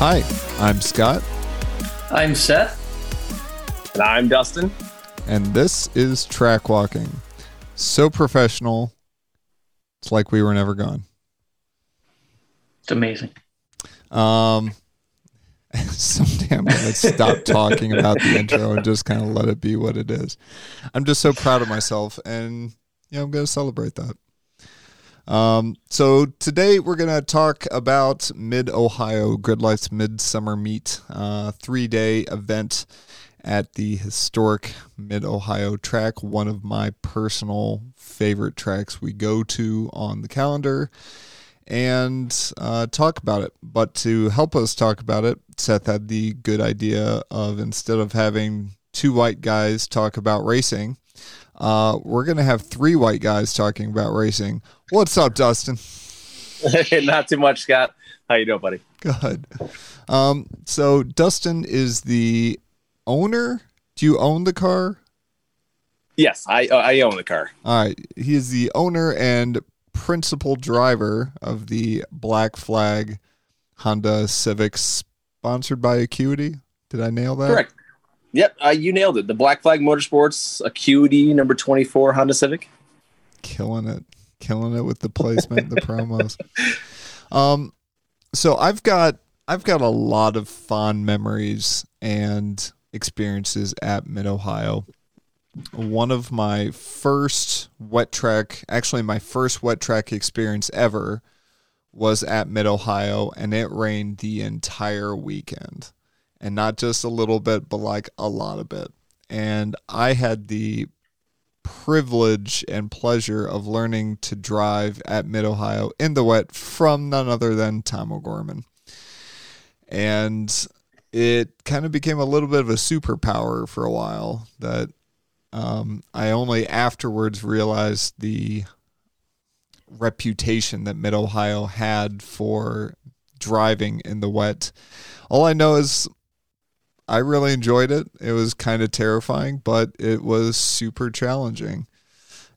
Hi, I'm Scott, I'm Seth. And I'm Dustin. and this is Track Walking. So professional, it's like we were never gone. It's amazing. Um, someday I'm going to stop talking about the intro and just kind of let it be what it is. I'm just so proud of myself, and yeah, I'm going to celebrate that. Um, so today we're going to talk about Mid Ohio Grid Life's Midsummer Meet, uh, three day event at the historic Mid Ohio track, one of my personal favorite tracks we go to on the calendar and uh, talk about it. But to help us talk about it, Seth had the good idea of instead of having two white guys talk about racing, uh, we're going to have three white guys talking about racing. What's up, Dustin? Not too much, Scott. How you doing, buddy? Good. Um, so Dustin is the owner. Do you own the car? Yes, I uh, I own the car. All right. He is the owner and principal driver of the Black Flag Honda Civic sponsored by Acuity. Did I nail that? Correct. Yep, uh, you nailed it. The Black Flag Motorsports Acuity number 24 Honda Civic. Killing it. Killing it with the placement, the promos. Um so I've got I've got a lot of fond memories and experiences at Mid Ohio. One of my first wet track, actually my first wet track experience ever was at Mid Ohio and it rained the entire weekend. And not just a little bit, but like a lot of it. And I had the privilege and pleasure of learning to drive at Mid Ohio in the wet from none other than Tom O'Gorman. And it kind of became a little bit of a superpower for a while that um, I only afterwards realized the reputation that Mid Ohio had for driving in the wet. All I know is I really enjoyed it. It was kind of terrifying, but it was super challenging.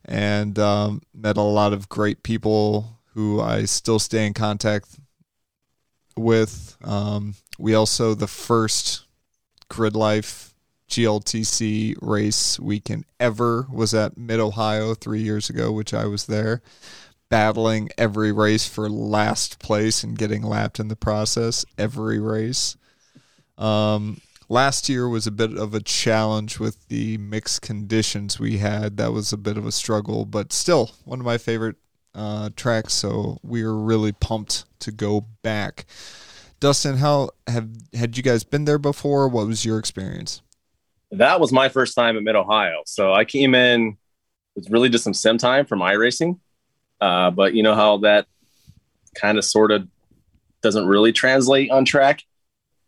And um, met a lot of great people who I still stay in contact with. Um, we also, the first Grid Life GLTC race weekend ever was at Mid Ohio three years ago, which I was there, battling every race for last place and getting lapped in the process, every race. Um, last year was a bit of a challenge with the mixed conditions we had. That was a bit of a struggle, but still one of my favorite uh, tracks. So we were really pumped to go back. Dustin, how have had you guys been there before? What was your experience? That was my first time at Mid Ohio. So I came in with really just some sim time from iRacing. Uh, but you know how that kind of sort of doesn't really translate on track.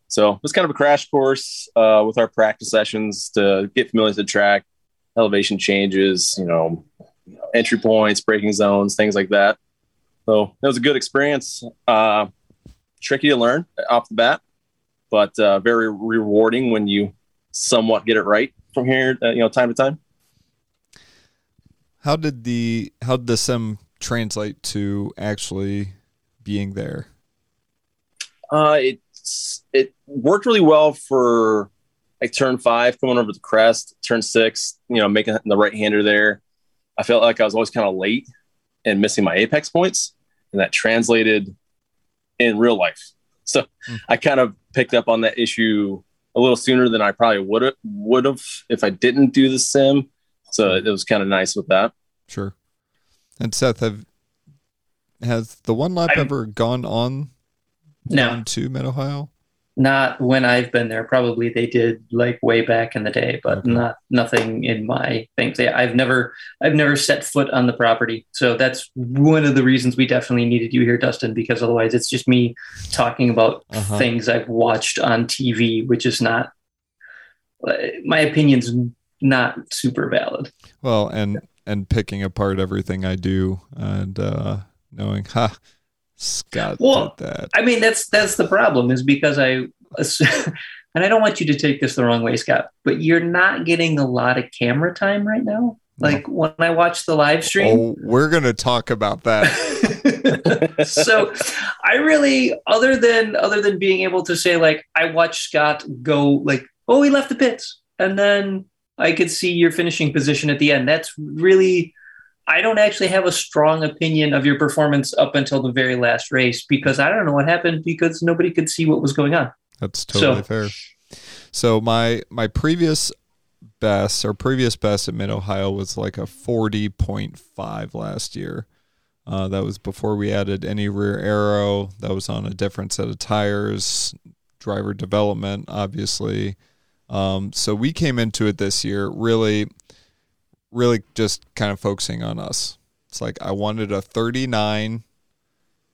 So it was kind of a crash course uh, with our practice sessions to get familiar with the track, elevation changes, you know, entry points, braking zones, things like that. So it was a good experience. Uh, tricky to learn off the bat, but uh, very rewarding when you somewhat get it right from here, uh, you know, time to time. How did the how did the sim translate to actually being there? Uh, it's it worked really well for like turn five coming over the crest, turn six, you know, making the right hander there. I felt like I was always kind of late and missing my apex points, and that translated in real life. So Hmm. I kind of picked up on that issue a little sooner than I probably would have would have if I didn't do the sim. So it was kind of nice with that. Sure. And Seth, have has the one lap I'm- ever gone on No. on to Mid Ohio? Not when I've been there. Probably they did like way back in the day, but Okay. not nothing in my things. Yeah, I've never I've never set foot on the property. So that's one of the reasons we definitely needed you here, Dustin, because otherwise it's just me talking about Uh-huh. things I've watched on TV, which is not my opinion's not super valid. Well, and and picking apart everything I do and uh, knowing, ha, Scott Well, did that. I mean, that's that's the problem is because I, and I don't want you to take this the wrong way, Scott, but you're not getting a lot of camera time right now. Like when I watch the live stream, Oh, we're gonna talk about that. so I really, other than other than being able to say like I watched Scott go like, oh, he left the pits, and then I could see your finishing position at the end. That's really. I don't actually have a strong opinion of your performance up until the very last race because I don't know what happened because nobody could see what was going on. That's totally So- fair. So my my previous best or previous best at Mid Ohio was like a forty point five last year. Uh, that was before we added any rear aero. That was on a different set of tires, driver development, obviously. Um, so we came into it this year really, really just kind of focusing on us. It's like I wanted a 39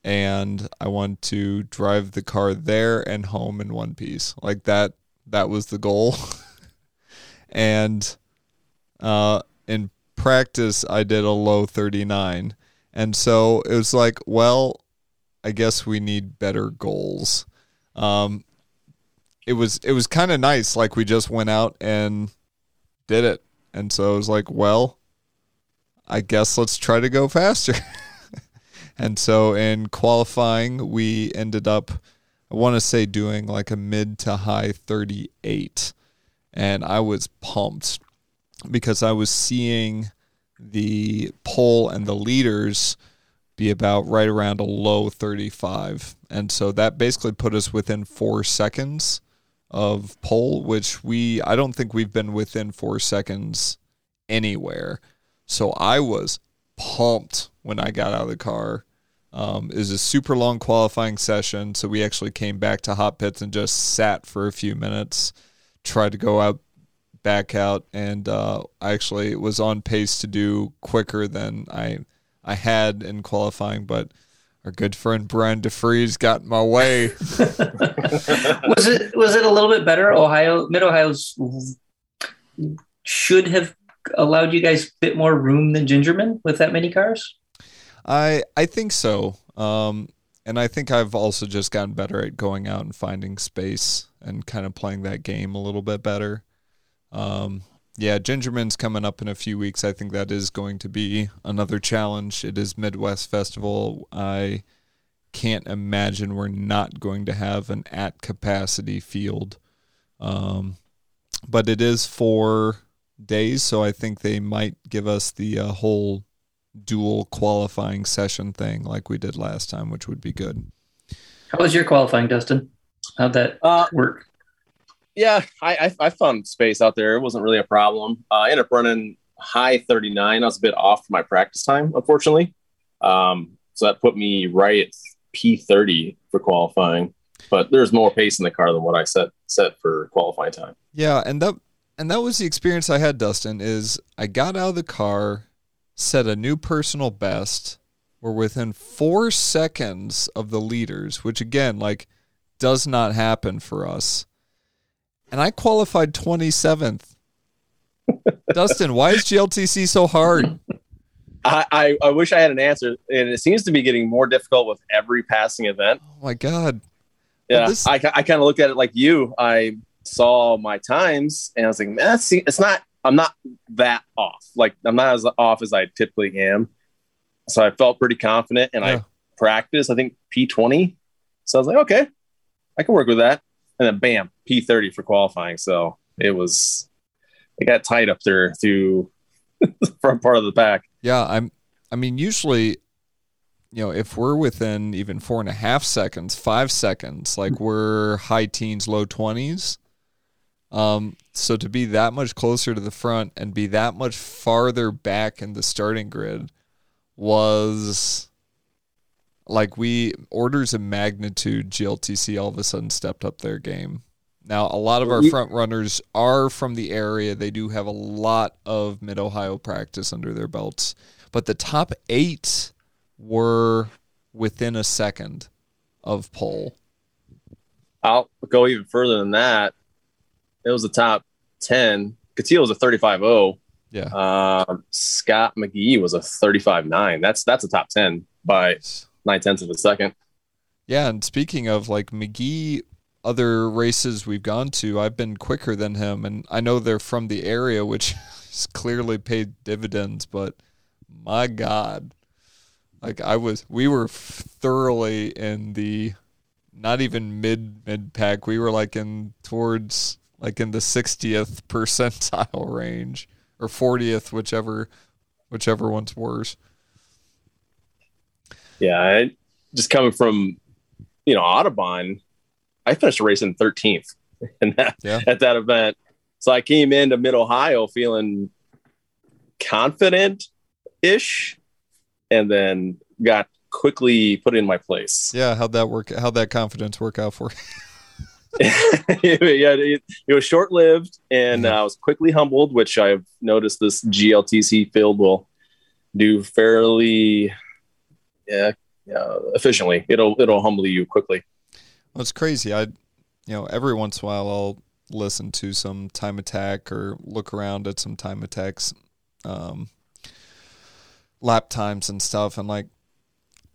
and I want to drive the car there and home in one piece. Like that that was the goal. and uh in practice I did a low 39. And so it was like, well, I guess we need better goals. Um it was it was kind of nice like we just went out and did it. And so I was like, well, I guess let's try to go faster. and so in qualifying, we ended up, I want to say, doing like a mid to high 38. And I was pumped because I was seeing the pole and the leaders be about right around a low 35. And so that basically put us within four seconds of pole, which we, I don't think we've been within four seconds anywhere. So I was pumped when I got out of the car. Um, it was a super long qualifying session, so we actually came back to hot pits and just sat for a few minutes, tried to go out, back out, and uh, I actually was on pace to do quicker than I I had in qualifying, but our good friend Brian DeFries got in my way. was it was it a little bit better? Ohio, Mid Ohio's should have allowed you guys a bit more room than Gingerman with that many cars. I I think so. Um, and I think I've also just gotten better at going out and finding space and kind of playing that game a little bit better. Um, yeah, Gingerman's coming up in a few weeks. I think that is going to be another challenge. It is Midwest Festival. I can't imagine we're not going to have an at capacity field. Um, but it is four days, so I think they might give us the uh, whole dual qualifying session thing like we did last time, which would be good. How was your qualifying, Dustin? How'd that Uh, work? Yeah, I, I I found space out there. It wasn't really a problem. Uh, I ended up running high 39. I was a bit off my practice time, unfortunately. Um, so that put me right at P30 for qualifying. But there's more pace in the car than what I set set for qualifying time. Yeah, and that and that was the experience I had, Dustin, is I got out of the car, set a new personal best, we're within four seconds of the leaders, which again, like, does not happen for us. And I qualified 27th. Dustin, why is GLTC so hard? I, I, I wish I had an answer, and it seems to be getting more difficult with every passing event. Oh my God. Well, Yeah, this- I, I kind of looked at it like you. I saw my times, and I was like, man, that's, it's not. I'm not that off. Like I'm not as off as I typically am. So I felt pretty confident, and Yeah. I practiced. I think P20. So I was like, okay, I can work with that. And then bam, P30 for qualifying. So it was. It got tight up there through the front part of the pack. Yeah, I'm. I mean, usually, you know, if we're within even four and a half seconds, five seconds, like we're high teens, low twenties. Um, so to be that much closer to the front and be that much farther back in the starting grid was like we orders of magnitude GLTC all of a sudden stepped up their game. Now, a lot of our Ye- front runners are from the area. They do have a lot of mid Ohio practice under their belts, but the top eight were within a second of pole. I'll go even further than that. It was the top 10. Katil was a 35 Yeah. Um, Scott McGee was a 35 9. That's that's a top 10 by nine tenths of a second. Yeah, and speaking of like McGee, other races we've gone to, I've been quicker than him, and I know they're from the area, which has clearly paid dividends. But my God, like I was, we were thoroughly in the not even mid mid pack. We were like in towards like in the 60th percentile range or 40th, whichever whichever one's worse. Yeah, I, just coming from you know Autobahn, I finished a race in 13th in that, yeah. at that event. So I came into Mid Ohio feeling confident ish, and then got quickly put in my place. Yeah, how'd that work? How'd that confidence work out for you? yeah, it, it was short lived, and mm-hmm. I was quickly humbled, which I've noticed this GLTC field will do fairly, yeah, yeah, efficiently. It'll it'll humble you quickly. Well, it's crazy. I, you know, every once in a while I'll listen to some time attack or look around at some time attacks, um, lap times and stuff, and like,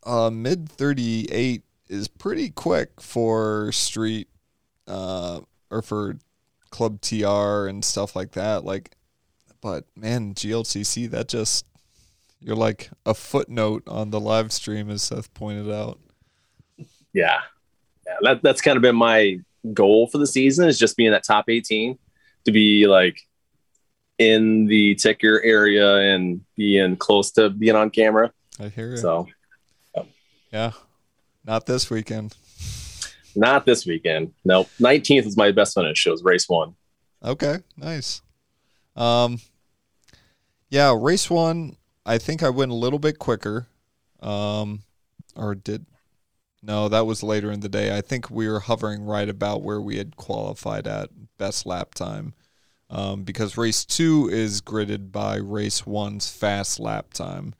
uh, mid thirty eight is pretty quick for street, uh, or for club TR and stuff like that. Like, but man, GLTC that just you're like a footnote on the live stream, as Seth pointed out. Yeah, yeah, that, that's kind of been my goal for the season is just being that top 18 to be like in the ticker area and being close to being on camera. I hear you. So, yeah. yeah, not this weekend. Not this weekend. No, 19th is my best finish. It was race one. Okay, nice. Um, yeah, race one. I think I went a little bit quicker. Um, or did no, that was later in the day. I think we were hovering right about where we had qualified at best lap time. Um, because race two is gridded by race one's fast lap time.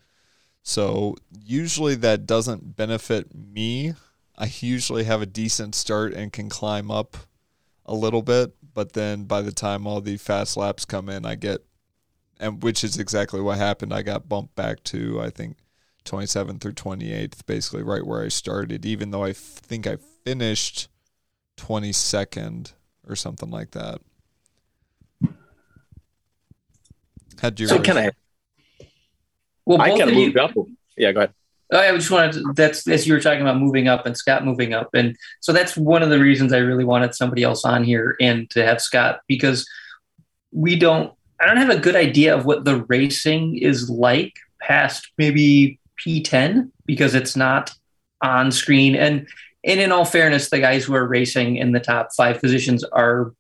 So usually that doesn't benefit me. I usually have a decent start and can climb up a little bit, but then by the time all the fast laps come in, I get and which is exactly what happened. I got bumped back to I think 27th or 28th, basically right where I started, even though I f- think I finished 22nd or something like that. Had you? So can I? Well, I kind of moved up. Yeah, go ahead. Oh, I just wanted to, that's as you were talking about moving up and Scott moving up, and so that's one of the reasons I really wanted somebody else on here and to have Scott because we don't I don't have a good idea of what the racing is like past maybe P10 because it's not on screen. And and in all fairness, the guys who are racing in the top five positions are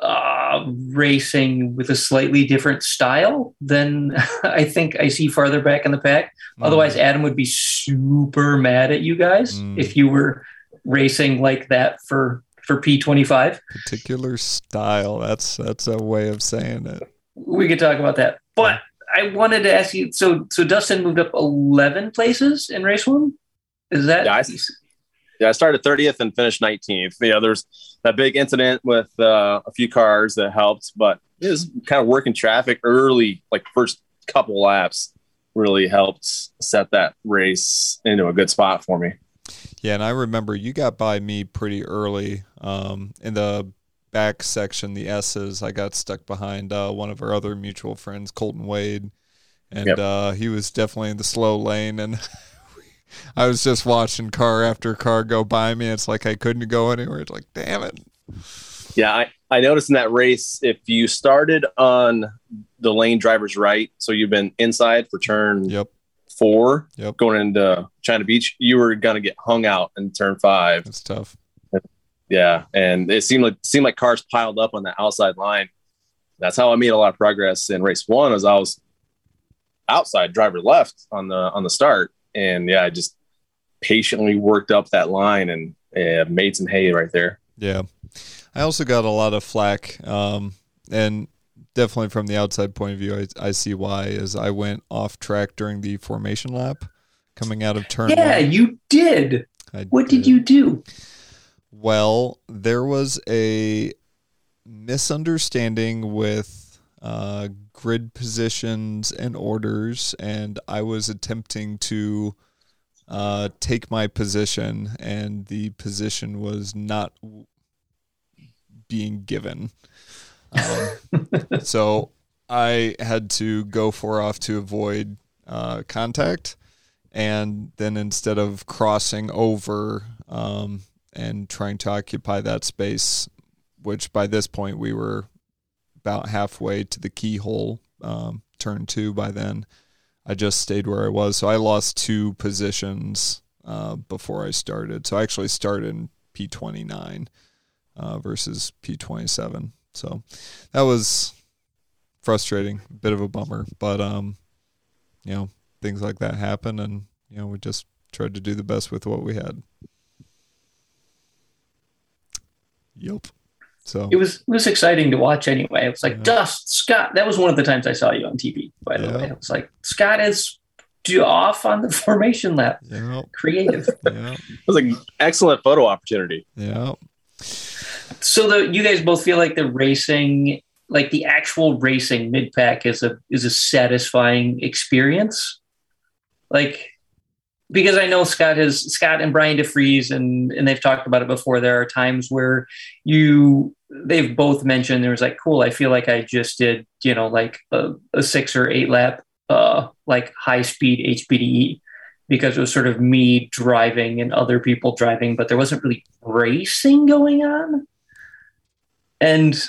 uh, racing with a slightly different style than I think I see farther back in the pack. Mm. Otherwise, Adam would be super mad at you guys mm. if you were racing like that for for P25. Particular style. That's that's a way of saying it. We could talk about that. But I wanted to ask you so so Dustin moved up 11 places in race 1? Is that Yeah, I, yeah, I started 30th and finished 19th. Yeah, there's that big incident with uh, a few cars that helped, but it was kind of working traffic early, like first couple laps really helped set that race into a good spot for me. Yeah, and I remember you got by me pretty early um, in the back section, the S's. I got stuck behind uh, one of our other mutual friends, Colton Wade, and yep. uh, he was definitely in the slow lane. And I was just watching car after car go by me. It's like I couldn't go anywhere. It's like, damn it. Yeah, I, I noticed in that race, if you started on the lane driver's right, so you've been inside for turn yep four yep. going into China Beach, you were going to get hung out in turn five. It's tough. Yeah, and it seemed like seemed like cars piled up on the outside line. That's how I made a lot of progress in race one. As I was outside driver left on the on the start, and yeah, I just patiently worked up that line and yeah, made some hay right there. Yeah, I also got a lot of flack, um, and definitely from the outside point of view, I, I see why. As I went off track during the formation lap, coming out of turn. Yeah, one. you did. I what did. did you do? Well, there was a misunderstanding with uh, grid positions and orders, and I was attempting to uh, take my position, and the position was not being given. Um, so I had to go four off to avoid uh, contact, and then instead of crossing over um, and trying to occupy that space, which by this point we were about halfway to the keyhole, um, turn two by then. I just stayed where I was. So I lost two positions uh, before I started. So I actually started in P29 uh, versus P27. So that was frustrating, a bit of a bummer. But, um, you know, things like that happen. And, you know, we just tried to do the best with what we had. Yep. So it was it was exciting to watch anyway. It was like Yeah. Dust Scott. That was one of the times I saw you on TV. By the Yeah. way, it was like Scott is do off on the formation lap. yeah, Creative. yeah, It was an excellent photo opportunity. yeah. So the you guys both feel like the racing, like the actual racing mid pack, is a is a satisfying experience. Like because I know Scott has Scott and Brian DeFries and and they've talked about it before. There are times where you they've both mentioned there was like, cool, I feel like I just did, you know, like a, a six or eight lap uh like high speed HPDE because it was sort of me driving and other people driving, but there wasn't really racing going on. And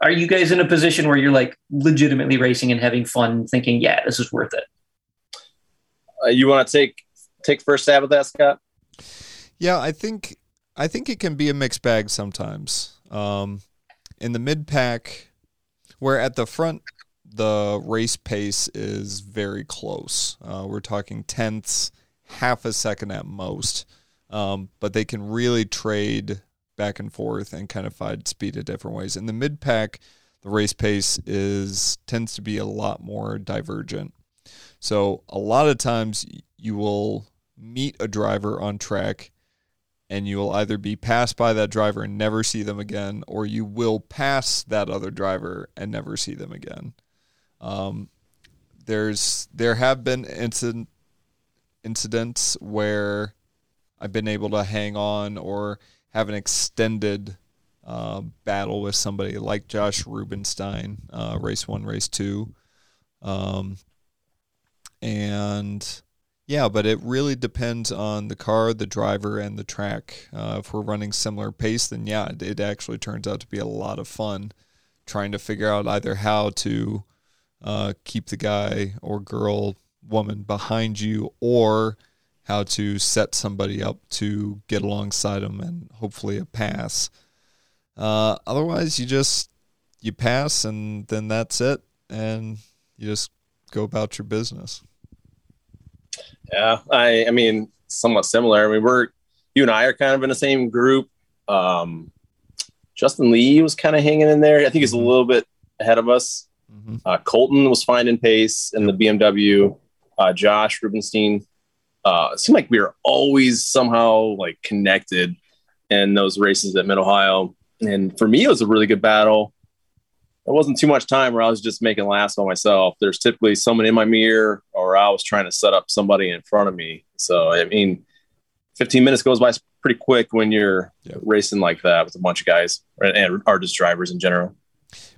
are you guys in a position where you're like legitimately racing and having fun, thinking, yeah, this is worth it? Uh, you want to take take first stab at that, Scott? Yeah, I think I think it can be a mixed bag sometimes. Um, in the mid pack, where at the front the race pace is very close. Uh, we're talking tenths, half a second at most, um, but they can really trade back and forth and kind of find speed in different ways. In the mid pack, the race pace is tends to be a lot more divergent. So a lot of times you will meet a driver on track and you will either be passed by that driver and never see them again, or you will pass that other driver and never see them again. Um, there's there have been incident incidents where I've been able to hang on or have an extended uh, battle with somebody like Josh Rubenstein, uh, race one, race two, um, and yeah, but it really depends on the car, the driver, and the track. Uh, if we're running similar pace, then yeah, it, it actually turns out to be a lot of fun trying to figure out either how to uh, keep the guy or girl, woman behind you, or how to set somebody up to get alongside them and hopefully a pass. Uh, otherwise, you just you pass and then that's it, and you just go about your business. Yeah, I I mean somewhat similar. I mean we're you and I are kind of in the same group. Um, Justin Lee was kind of hanging in there. I think he's a Mhm. little bit ahead of us. hmm Uh, Colton was finding pace in the BMW. Uh, Josh Rubenstein. Uh, it seemed like we were always somehow like connected in those races at Mid Ohio. And for me, it was a really good battle. There wasn't too much time where I was just making laps by myself. There's typically someone in my mirror, or I was trying to set up somebody in front of me. So I mean, 15 minutes goes by pretty quick when you're Yep. racing like that with a bunch of guys and, are just drivers in general.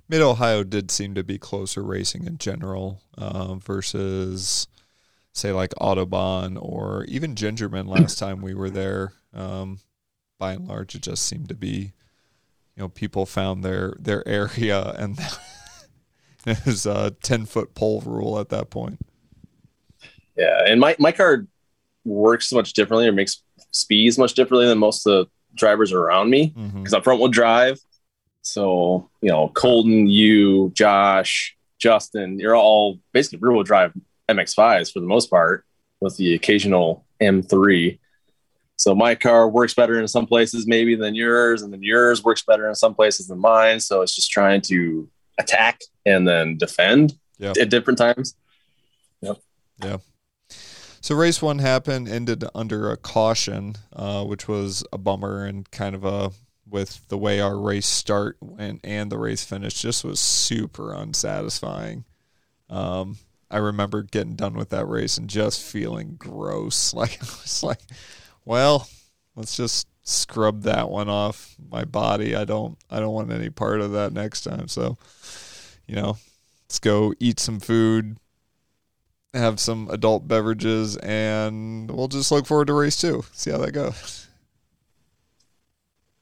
Mid Ohio did seem to be closer racing in general uh, versus, say, like Autobahn or even Gingerman last time we were there. Um, by and large, it just seemed to be, you know, people found their their area and it was a ten foot pole rule at that point. Yeah, and my my car works much differently or makes speeds much differently than most of the drivers around me because I'm front wheel drive. So you know, Colton, you, Josh, Justin, you're all basically rear wheel drive MX5s for the most part, with the occasional M3. So my car works better in some places maybe than yours, and then yours works better in some places than mine. So it's just trying to attack and then defend Yeah. at different times. Yep. Yeah. So race one happened, ended under a caution, uh, which was a bummer and kind of a with the way our race start went and the race finish just was super unsatisfying. Um, I remember getting done with that race and just feeling gross. Like it's like, well, let's just scrub that one off my body. I don't I don't want any part of that next time. So, you know, let's go eat some food, have some adult beverages, and we'll just look forward to race two. See how that goes.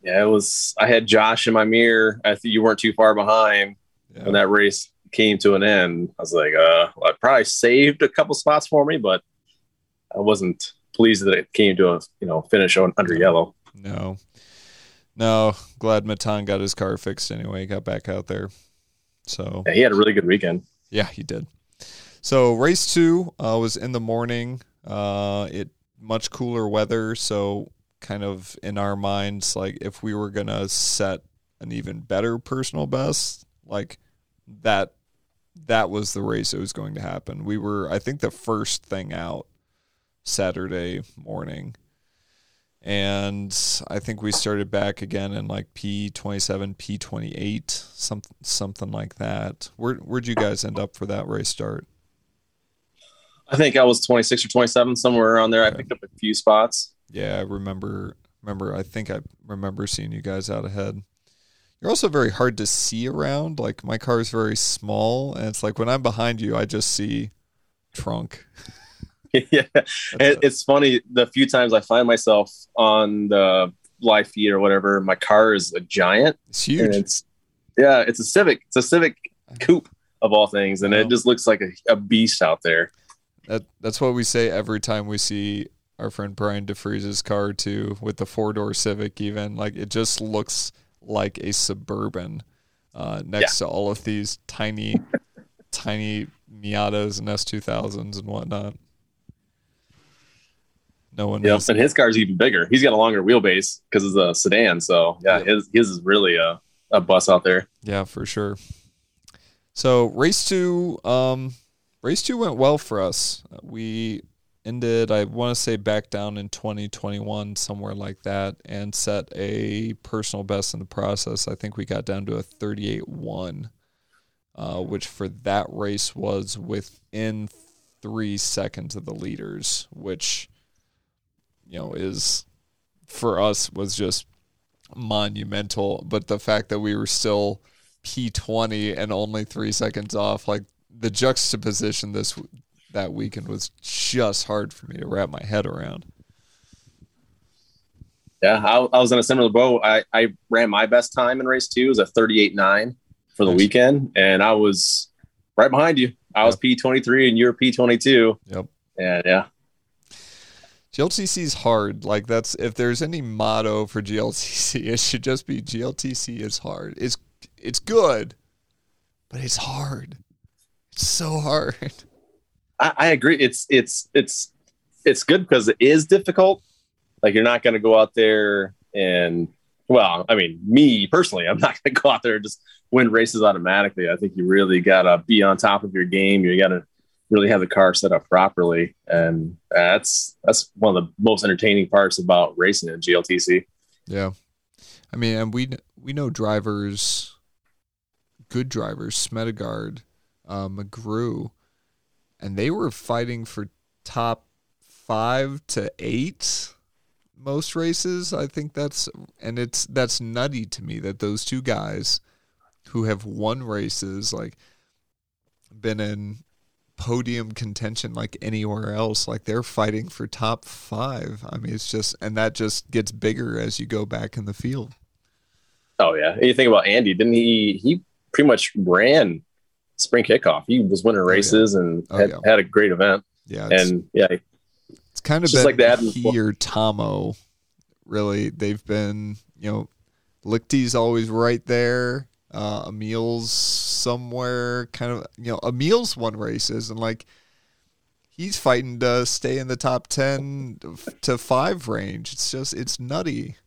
Yeah, it was. I had Josh in my mirror. I think you weren't too far behind Yeah. when that race came to an end. I was like, uh, well, I probably saved a couple spots for me, but I wasn't pleased that it came to a you know finish on under yellow. No. No. Glad Matan got his car fixed anyway. Got back out there. So Yeah, he had a really good weekend. Yeah, he did. So race two uh, was in the morning. Uh, it much cooler weather, so kind of in our minds, like if we were gonna set an even better personal best, like that, that was the race that was going to happen. We were, I think, the first thing out Saturday morning. And I think we started back again in like P twenty seven, P twenty eight, something something like that. Where where'd you guys end up for that race start? I think I was 26 or 27, somewhere around there. I picked up a few spots. Yeah, I remember remember I think I remember seeing you guys out ahead. You're also very hard to see around. Like my car is very small and it's like when I'm behind you I just see trunk. yeah, it, it. it's funny. The few times I find myself on the live feed or whatever, my car is a giant, It's huge. it's yeah, it's a Civic. It's a Civic coupe of all things, and Wow. it just looks like a, a beast out there. That that's what we say every time we see our friend Brian DeFries's car too, with the four door Civic. Even like it just looks like a suburban uh, next to all of these tiny, tiny Miatas and S two thousands and whatnot. No one Yeah, and his car's even bigger. He's got a longer wheelbase because it's a sedan. So yeah, Yeah. his his is really a, a bus out there. Yeah, for sure. So race two, um, race two went well for us. We ended, I want to say, back down in 2021, somewhere like that, and set a personal best in the process. I think we got down to a 38-1, uh, which for that race was within three seconds of the leaders, which you know is for us was just monumental. But the fact that we were still P20 and only three seconds off, like the juxtaposition this that weekend was just hard for me to wrap my head around. Yeah, I, I was in a similar boat. I, I ran my best time in race two. It was a 38.9 for the Nice. weekend. And I was right behind you. I was P23 and you were P22. Yep. And yeah, GLTC is hard. Like that's if there's any motto for GLTC, it should just be GLTC is hard. It's it's good, but it's hard. It's so hard. I, I agree. It's, it's, it's, it's good because it is difficult. Like you're not going to go out there and, well, I mean, me personally, I'm not going to go out there and just win races automatically. I think you really got to be on top of your game. You got to really have the car set up properly, and that's that's one of the most entertaining parts about racing in GLTC. Yeah, I mean, and we we know drivers, good drivers, Smedegard, uh, McGrew, and they were fighting for top five to eight most races. I think that's and it's that's nutty to me that those two guys who have won races like been in podium contention like anywhere else like they're fighting for top 5 i mean it's just and that just gets bigger as you go back in the field Oh yeah, you think about Andy? Didn't he? He pretty much ran spring kickoff. He was winning yeah. races and Oh, had, yeah. had a great event. yeah And yeah, it's kind of just been like that in- he or tomo really they've been you know lichty's always right there uh emil's somewhere kind of you know emil's won races and like he's fighting to stay in the top 10 to 5 range it's just it's nutty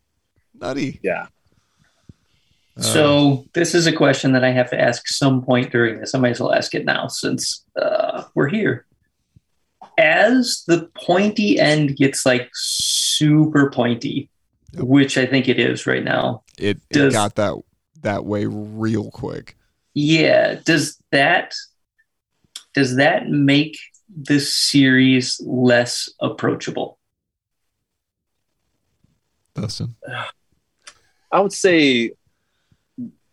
nutty yeah. Uh, So this is a question that I have to ask some point during this. I might as well ask it now since uh, we're here. As the pointy end gets like super pointy, Yep. which I think it is right now. it, it does- got that that way real quick Yeah, does that does that make this series less approachable? Dustin. I would say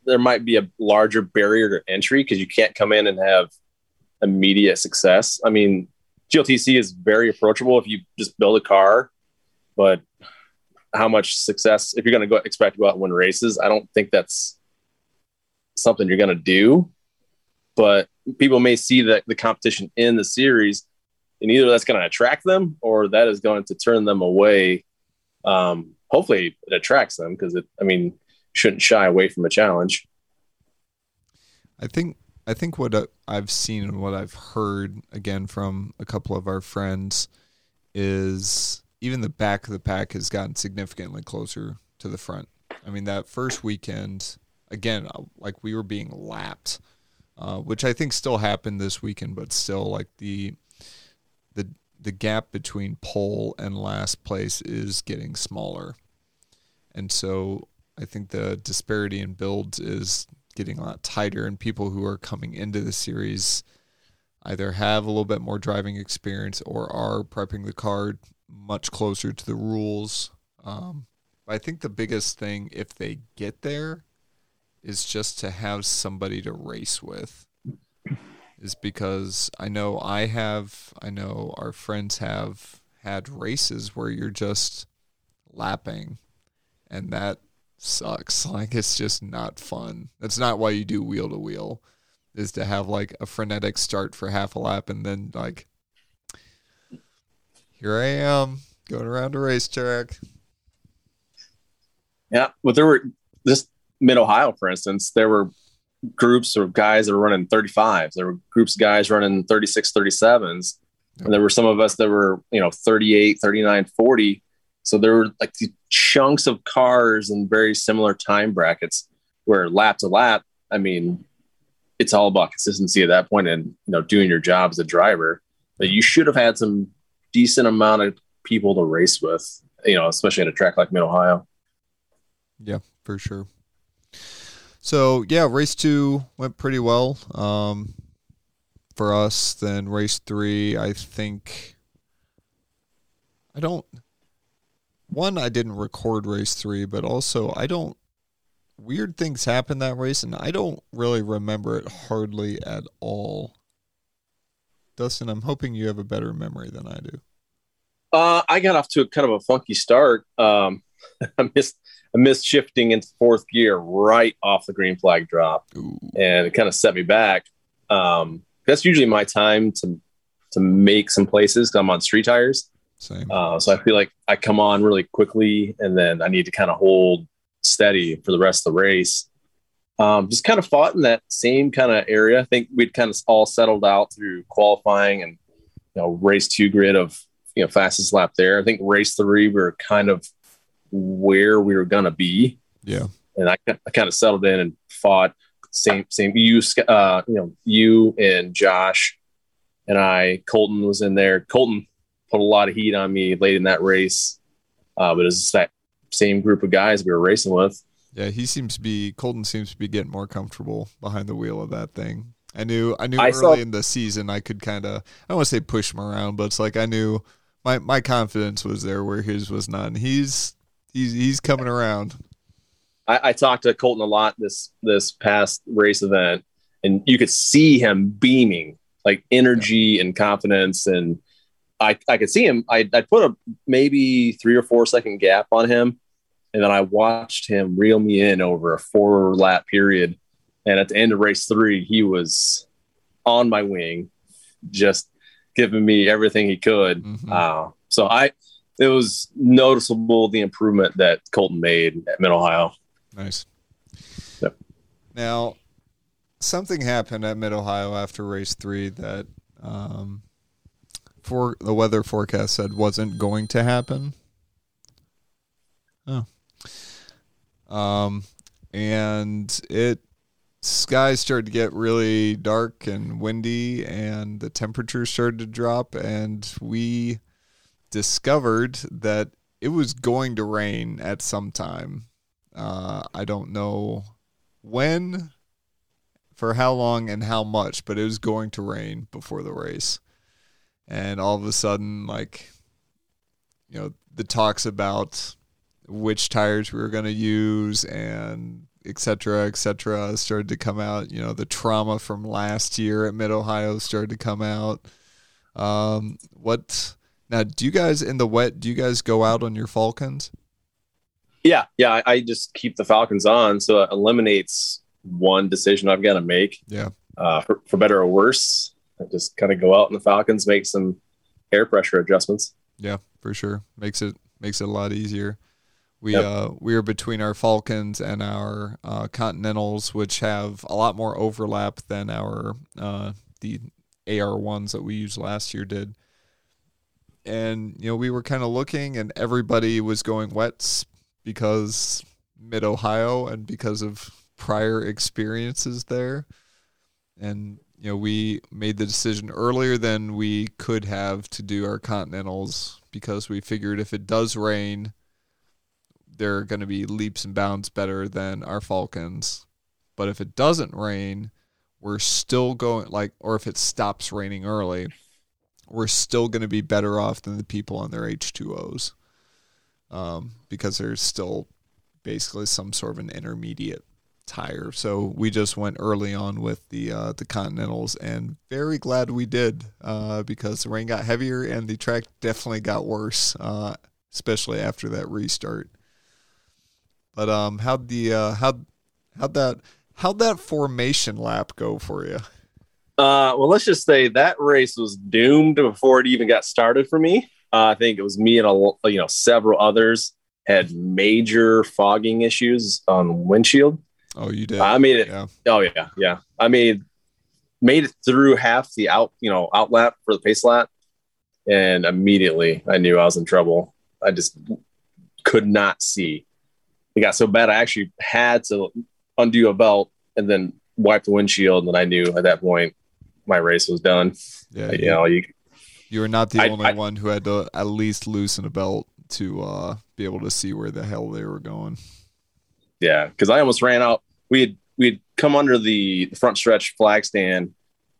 there might be a larger barrier to entry because you can't come in and have immediate success. I mean, GLTC is very approachable if you just build a car, but how much success if you're going to go expect to go out and win races? I don't think that's something you're going to do. But people may see that the competition in the series, and either that's going to attract them or that is going to turn them away. Um, hopefully, it attracts them because it. I mean, shouldn't shy away from a challenge. I think I think what uh, I've seen and what I've heard again from a couple of our friends is even the back of the pack has gotten significantly closer to the front. I mean, that first weekend, again, uh, like we were being lapped, uh, which I think still happened this weekend, but still, like the the the gap between pole and last place is getting smaller, and so I think the disparity in builds is getting a lot tighter, and people who are coming into the series either have a little bit more driving experience or are prepping the car much closer to the rules. Um, I think the biggest thing, if they get there, is just to have somebody to race with. Is because I know I have, I know our friends have had races where you're just lapping, and that sucks. Like it's just not fun. That's not why you do wheel to wheel, is to have like a frenetic start for half a lap and then like here I am going around a racetrack. Yeah, but there were this mid Ohio, for instance, there were groups of guys that were running 35s. There were groups of guys running 36, 37s. And there were some of us that were, you know, 38, 39, 40. So there were like these chunks of cars in very similar time brackets where lap to lap, I mean, it's all about consistency at that point and you know doing your job as a driver. But you should have had some decent amount of people to race with, you know, especially at a track like Mid Ohio. Yeah, for sure. So yeah, race two went pretty well um, for us. Then race three, I think I don't. One, I didn't record race three, but also I don't. Weird things happened that race, and I don't really remember it hardly at all. Dustin, I'm hoping you have a better memory than I do. Uh, I got off to a kind of a funky start. Um, I missed I missed shifting into fourth gear right off the green flag drop, Ooh. and it kind of set me back. Um, that's usually my time to to make some places. I'm on street tires, Same. uh, so I feel like I come on really quickly, and then I need to kind of hold steady for the rest of the race. Um, just kind of fought in that same kind of area. I think we'd kind of all settled out through qualifying and you know race two grid of you know fastest lap there. I think race three we were kind of where we were gonna be, yeah. and I, I kind of settled in and fought same same you uh, you know you and Josh and I Colton was in there. Colton put a lot of heat on me late in that race, uh, but it was that same group of guys we were racing with. Yeah, he seems to be Colton seems to be getting more comfortable behind the wheel of that thing. I knew I knew I early saw- in the season I could kind of I don't want to say push him around, but it's like I knew my my confidence was there where his was not. He's he's he's coming around. I, I talked to Colton a lot this this past race event, and you could see him beaming like energy and confidence, and I I could see him. I I put a maybe three or four second gap on him, and then I watched him reel me in over a four lap period, and at the end of race three, he was on my wing, just giving me everything he could. Mhm. Uh, so I. It was noticeable the improvement that Colton made at Mid Ohio. Nice. Yep. Now, something happened at Mid Ohio after race three that um, for the weather forecast said wasn't going to happen. Oh. Um, and it skies started to get really dark and windy, and the temperature started to drop, and we discovered that it was going to rain at some time. Uh, I don't know when for how long and how much, but it was going to rain before the race. And all of a sudden, like, you know, the talks about which tires we were going to use and et cetera, et cetera, started to come out. You know, the trauma from last year at Mid Ohio started to come out. Um, what now? Do you guys in the wet? Do you guys go out on your Falkens? Yeah, yeah. I, I just keep the Falkens on, so it eliminates one decision I've got to make. Yeah. Uh, for, for better or worse, I just kind of go out in the Falkens, make some air pressure adjustments. Yeah, for sure. Makes it makes it a lot easier. We yep. uh, we are between our Falkens and our uh, Continentals, which have a lot more overlap than our uh, the AR ones that we used last year did. And you know, we were kind of looking, and everybody was going wets because Mid Ohio and because of prior experiences there. And you know, we made the decision earlier than we could have to do our Continentals because we figured if it does rain they're going to be leaps and bounds better than our Falkens. But if it doesn't rain, we're still going like, or if it stops raining early, we're still going to be better off than the people on their H2Os um, because there's still basically some sort of an intermediate tire. So we just went early on with the uh, the Continentals, and very glad we did uh, because the rain got heavier and the track definitely got worse, uh, especially after that restart. But um, how'd the uh, how how'd that how'd that formation lap go for you? Uh, well, let's just say that race was doomed before it even got started for me. Uh, I think it was me and a, you know several others had major fogging issues on windshield. Oh, you did. I made it. Yeah. Oh yeah, yeah. I made made it through half the out you know out lap for the pace lap, and immediately I knew I was in trouble. I just could not see it got so bad I actually had to undo a belt and then wipe the windshield, and I knew at that point my race was done. Yeah, you, you know, you you were not the I, only I, one who had to at least loosen a belt to uh, be able to see where the hell they were going. Yeah, because I almost ran out. We had we had come under the front stretch flag stand,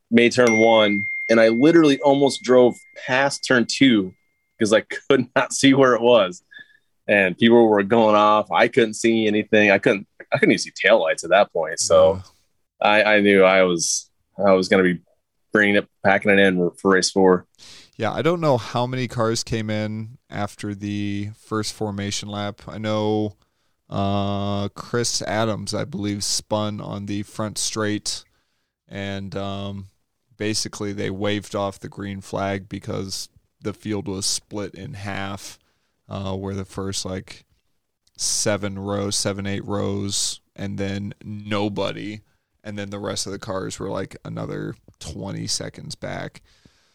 made turn one, and I literally almost drove past turn two because I could not see where it was and people were going off. I couldn't see anything. I couldn't. I couldn't even see taillights at that point. So I, I knew I was I was going to be bringing it, packing it in for race four. Yeah, I don't know how many cars came in after the first formation lap. I know uh, Chris Adams, I believe, spun on the front straight, and um, basically they waved off the green flag because the field was split in half uh, where the first like seven rows, seven, eight rows, and then nobody. And then the rest of the cars were like another 20 seconds back.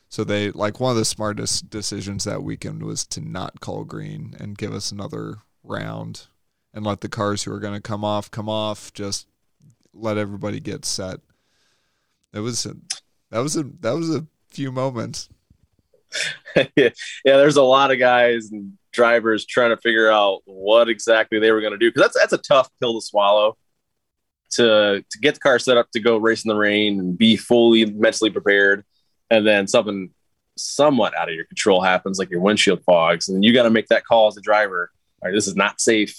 So they like one of the smartest decisions that weekend was to not call green and give us another round and let the cars who are going to come off come off. Just let everybody get set. It was a, that was a that was a few moments. yeah, there's a lot of guys and drivers trying to figure out what exactly they were going to do because that's that's a tough pill to swallow. To to get the car set up to go race in the rain and be fully mentally prepared, and then something somewhat out of your control happens, like your windshield fogs, and you got to make that call as a driver. All right, this is not safe.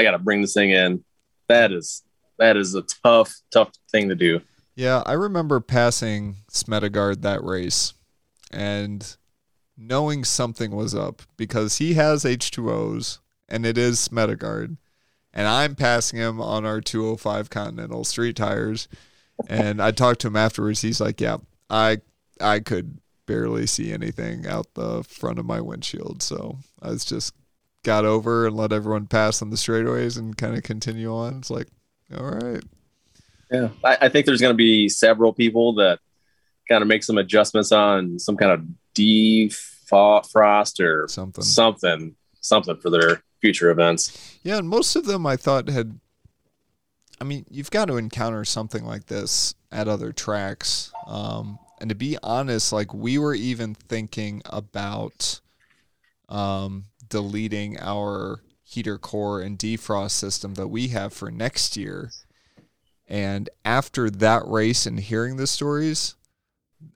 I got to bring this thing in. That is that is a tough, tough thing to do. Yeah, I remember passing Smedegaard that race, and knowing something was up because he has H2Os and it is Smedegaard. And I'm passing him on our 205 Continental street tires. And I talked to him afterwards. He's like, Yeah, I I could barely see anything out the front of my windshield. So I was just got over and let everyone pass on the straightaways and kind of continue on. It's like, all right. Yeah. I, I think there's going to be several people that kind of make some adjustments on some kind of defrost or something, something, something for their future events. Yeah, and most of them I thought had. I mean, you've got to encounter something like this at other tracks. Um, and to be honest, like we were even thinking about um, deleting our heater core and defrost system that we have for next year And after that race and hearing the stories,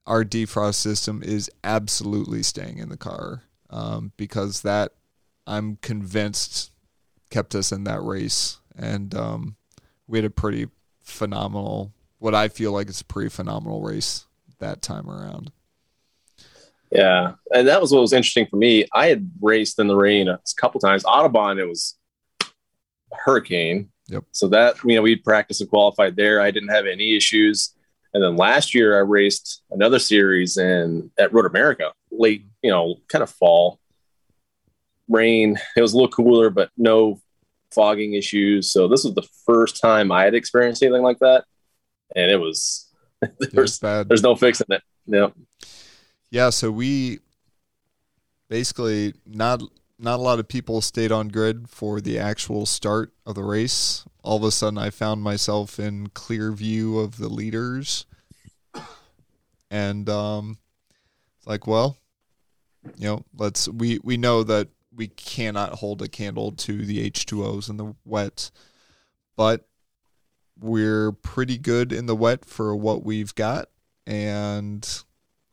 our defrost system is absolutely staying in the car um, because that I'm convinced kept us in that race, and um, we had a pretty phenomenal, what I feel like is a pretty phenomenal race that time around. Yeah, and that was what was interesting for me. I had raced in the rain a couple times. Autobahn, it was hurricane. Yep. So that you know we'd practiced and qualified there. I didn't have any issues. And then last year I raced another series in at Road America, late, you know, kind of fall. Rain. It was a little cooler, but no fogging issues. So this was the first time I had experienced anything like that. And it was there's, bad. there's no fixing it. Yeah. Yeah, so we basically not not a lot of people stayed on grid for the actual start of the race. All of a sudden, I found myself in clear view of the leaders, and um, it's like, well, you know, let's we we know that we cannot hold a candle to the H2Os in the wet, but we're pretty good in the wet for what we've got, and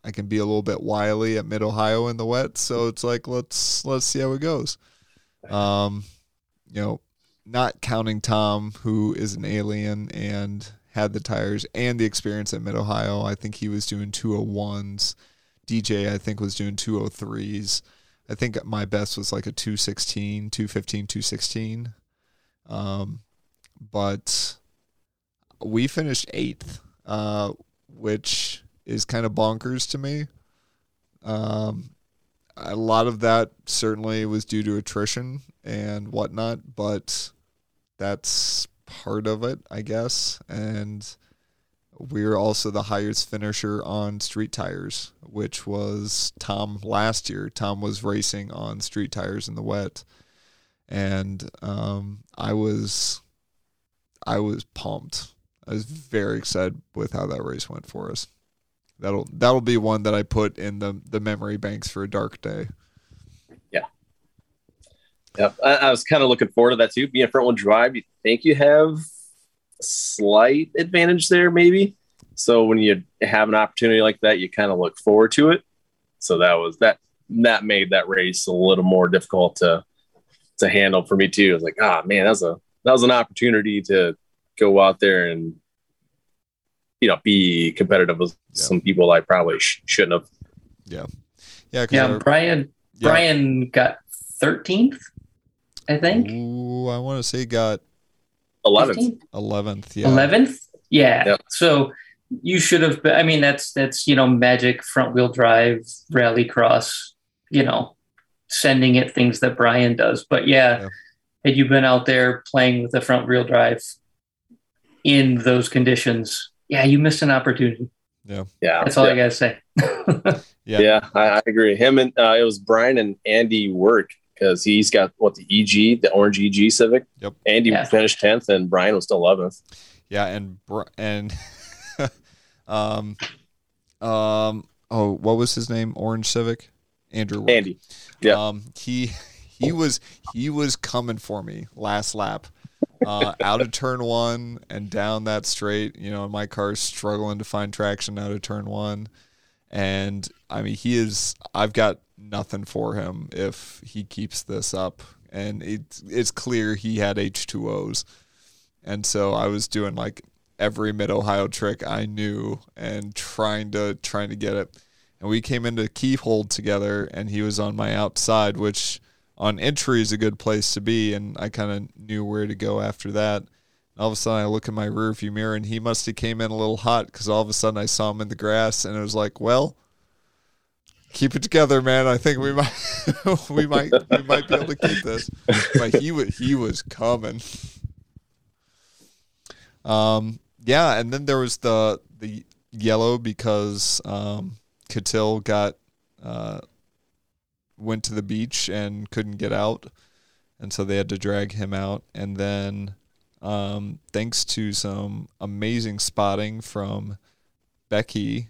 I can be a little bit wily at Mid Ohio in the wet, so it's like let's let's see how it goes. Um, you know, not counting Tom, who is an alien and had the tires and the experience at Mid Ohio. I think he was doing 201s. DJ, I think, was doing 203s. I think my best was like a 216, 215, 216. Um, but we finished eighth, uh, which is kind of bonkers to me. Um, a lot of that certainly was due to attrition and whatnot, but that's part of it, I guess. And we're also the highest finisher on street tires, which was Tom last year. Tom was racing on street tires in the wet, and um, I was, I was pumped. I was very excited with how that race went for us. That'll that'll be one that I put in the the memory banks for a dark day. Yeah. Yep. I, I was kind of looking forward to that too. Being front wheel drive, you think you have a slight advantage there, maybe. So when you have an opportunity like that, you kind of look forward to it. So that was that that made that race a little more difficult to to handle for me too. I was like, ah, oh, man, that was a that was an opportunity to go out there and you know be competitive with yeah. some people I probably sh- shouldn't have. Yeah, yeah, yeah. Brian yeah. Brian got thirteenth, I think. Ooh, I want to say got eleventh. Eleventh, yeah. Eleventh, yeah. Yep. So you should have. Been, I mean, that's that's you know magic front wheel drive rally cross. You know, sending it things that Brian does. But yeah, yeah. had you been out there playing with the front wheel drive in those conditions, yeah, you missed an opportunity. Yeah, yeah, that's all yeah. I gotta say. yeah, yeah, I, I, agree. Him and uh, it was Brian and Andy work because he's got what the EG, the orange EG Civic. Yep. Andy yeah. finished tenth, and Brian was still eleventh. Yeah, and and um um oh, what was his name? Orange Civic, Andrew. Work. Andy. Yeah. Um, he he was he was coming for me last lap uh, out of turn one and down that straight. You know, my car's struggling to find traction out of turn one. And I mean, he is, I've got nothing for him if he keeps this up. And it's, it's clear he had H2Os. And so I was doing like every mid Ohio trick I knew and trying to, trying to get it. And we came into Keyhole together and he was on my outside, which on entry is a good place to be, and I kind of knew where to go after that. All of a sudden, I look in my rearview mirror, and he must have came in a little hot because all of a sudden I saw him in the grass, and it was like, well, keep it together, man. I think we might, we might, we might be able to keep this. But he was, he was coming. Um, yeah, and then there was the the yellow because um, got uh, went to the beach and couldn't get out, and so they had to drag him out. And then, um, thanks to some amazing spotting from Becky,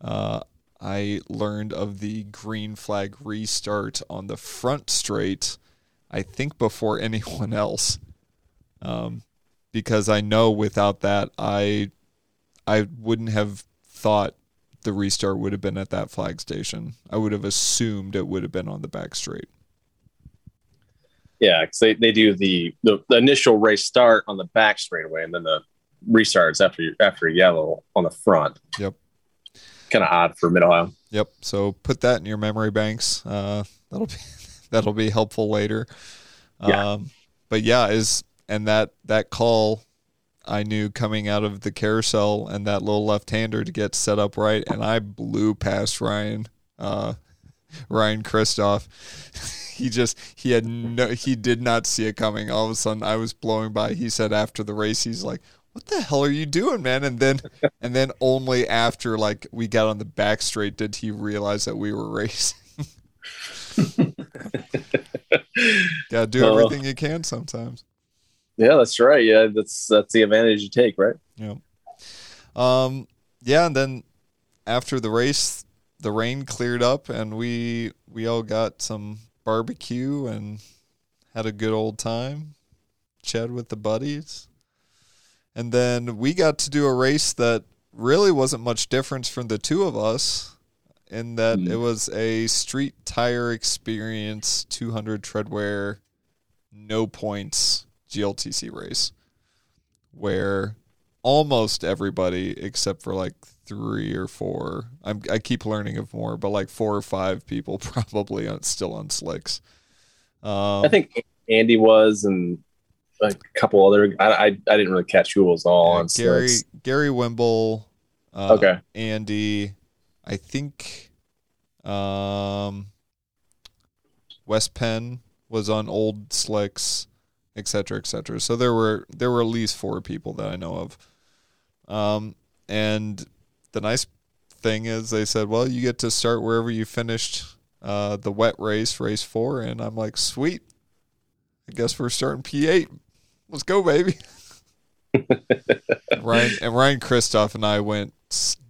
uh, I learned of the green flag restart on the front straight. I think before anyone else. Um, because I know without that I I wouldn't have thought the restart would have been at that flag station. I would have assumed it would have been on the back straight. Yeah, because they, they do the, the the initial race start on the back straightaway, and then the restarts after after yellow on the front. Yep. Kind of odd for Mid Ohio. Yep. So put that in your memory banks. Uh, that'll be that'll be helpful later. Yeah. Um, but yeah, is and that that call I knew coming out of the carousel and that little left hander to get set up right, and I blew past Ryan, uh, Ryan Christoph. he just he had no he did not see it coming. All of a sudden, I was blowing by. He said after the race, he's like, "What the hell are you doing, man?" And then and then only after like we got on the back straight did he realize that we were racing. Got to do everything you can sometimes. Yeah, that's right. Yeah, that's that's the advantage you take, right? Yeah. Um. Yeah, and then after the race, the rain cleared up, and we we all got some barbecue and had a good old time, chat with the buddies, and then we got to do a race that really wasn't much difference from the two of us. In that Hmm. it was a street tire experience, 200 treadwear, no points GLTC race, where almost everybody except for like three or four. I'm, I keep learning of more, but like four or five people probably on, still on slicks. Um, I think Andy was, and a couple other. I I, I didn't really catch who was all yeah, on. Gary slicks. Gary Wimble, uh, Okay. Andy, I think, um, West Penn was on old slicks, et cetera, et cetera. So there were there were at least four people that I know of. Um, and the nice thing is they said, well, you get to start wherever you finished uh, the wet race, race four, and I'm like, sweet. I guess we're starting P8. Let's go, baby. Ryan and Ryan Christoph and I went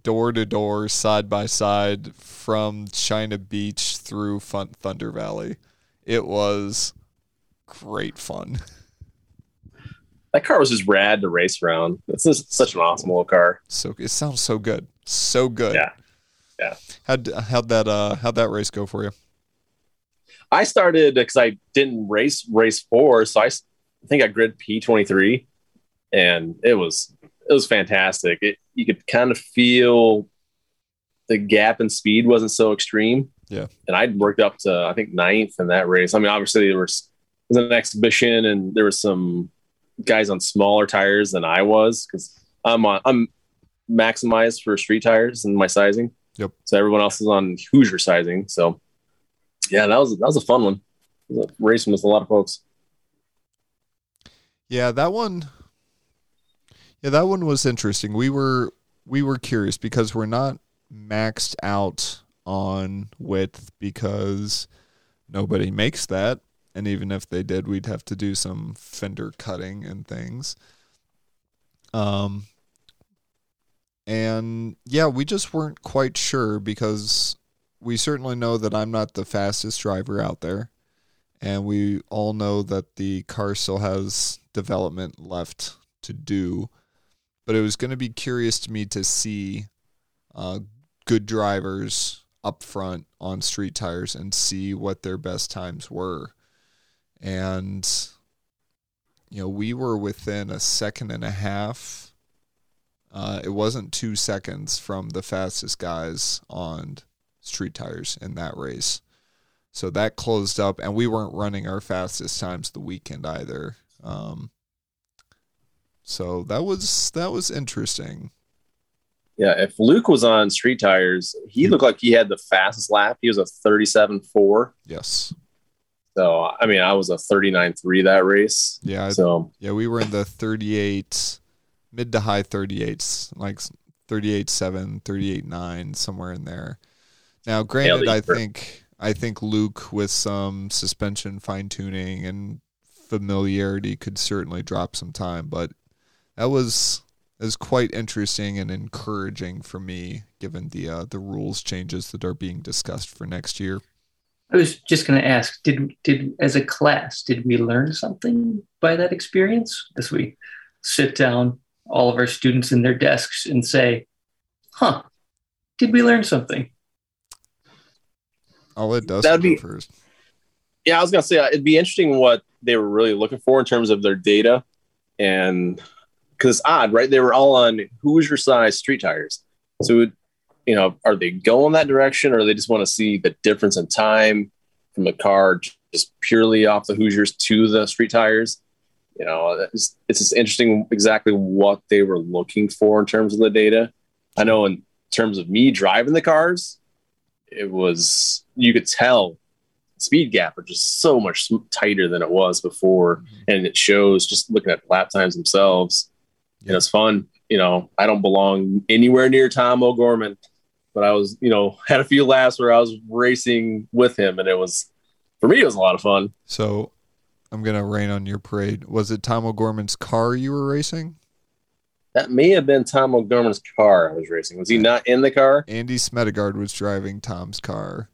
door to door, side by side, from China Beach through Fun- Thunder Valley. It was great fun. That car was just rad to race around. It's just such an awesome little car. So it sounds so good, so good. Yeah. Yeah. How'd how'd that uh how'd that race go for you? I started because I didn't race race four, so I, I think I grid P twenty three, and it was it was fantastic. It you could kind of feel the gap in speed wasn't so extreme. Yeah. and I'd worked up to I think ninth in that race. I mean, obviously there was was an exhibition, and there was some guys on smaller tires than I was because I'm on I'm maximized for street tires and my sizing. Yep. So everyone else is on Hoosier sizing. So yeah, that was that was a fun one. Was a- Racing with a lot of folks. Yeah, that one. Yeah, that one was interesting. We were we were curious because we're not maxed out on width because nobody makes that, and even if they did, we'd have to do some fender cutting and things. Um, and yeah, we just weren't quite sure because we certainly know that I'm not the fastest driver out there and we all know that the car still has development left to do. But it was going to be curious to me to see uh, good drivers up front on street tires and see what their best times were. And, you know, we were within a second and a half. Uh, it wasn't two seconds from the fastest guys on street tires in that race. So that closed up, and we weren't running our fastest times the weekend either. Um, so that was that was interesting. Yeah, if Luke was on street tires, he looked like he had the fastest lap. He was a thirty-seven four. Yes, So I mean, I was a 39.3 that race. yeah, So yeah. We were in the thirty-eight, mid to high thirty-eights, like 38.7, 38.9, somewhere in there. Now, granted, I think I think Luke with some suspension fine tuning and familiarity could certainly drop some time, but that was is quite interesting and encouraging for me, given the uh, the rules changes that are being discussed for next year. I was just going to ask: Did did as a class did we learn something by that experience as we sit down all of our students in their desks and say, "Huh, did we learn something?" I'll let Dustin That'd be- go first. Yeah, I was gonna say uh, it'd be interesting what they were really looking for in terms of their data, and because it's odd, right? They were all on Hoosier size street tires, so it- you know, are they going that direction, or they just want to see the difference in time from the car just purely off the Hoosiers to the street tires? You know, it's, it's just interesting exactly what they were looking for in terms of the data. I know in terms of me driving the cars, it was you could tell speed gap are just so much tighter than it was before mm-hmm. and it shows just looking at lap times themselves and it's fun you know i don't belong anywhere near tom o'gorman but i was you know had a few laps where i was racing with him and it was for me it was a lot of fun So I'm gonna rain on your parade. Was it Tom O'Gorman's car you were racing? that may have been tom o'gorman's car i was racing was he not in the car Andy Smedegard was driving Tom's car.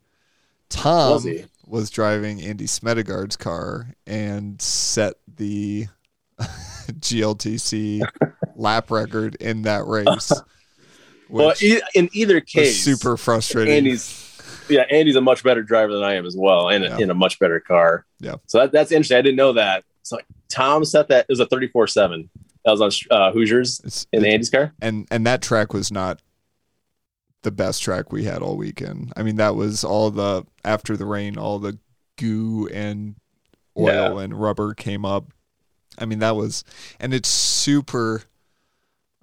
Tom Was was driving Andy Smedegard's car and set the GLTC lap record in that race. Well e- in either case super frustrating. Andy's yeah, Andy's a much better driver than I am as well, and Yeah. in a much better car. Yeah. So that, that's interesting. I didn't know that. So Tom set that it was a thirty four seven. That was on uh, Hoosiers It's- in Andy's car. and and that track was not the best track we had all weekend. I mean, that was all the after the rain, all the goo and oil and rubber came up. I mean, that was, and it's super,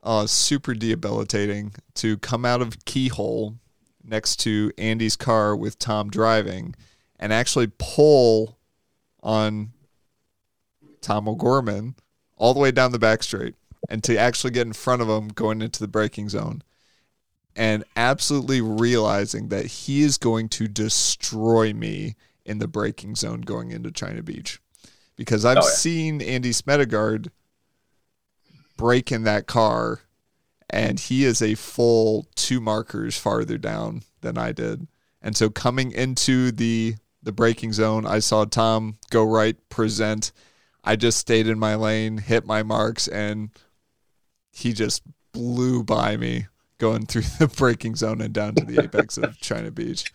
uh, super debilitating to come out of keyhole next to Andy's car with Tom driving and actually pull on Tom O'Gorman all the way down the back straight and to actually get in front of him going into the braking zone and absolutely realizing that he is going to destroy me in the braking zone going into China Beach. Because I've Oh, yeah. seen Andy Smedegard break in that car and he is a full two markers farther down than I did. And so coming into the the braking zone, I saw Tom go right, present. I just stayed in my lane, hit my marks, and he just blew by me going through the braking zone and down to the apex of China Beach.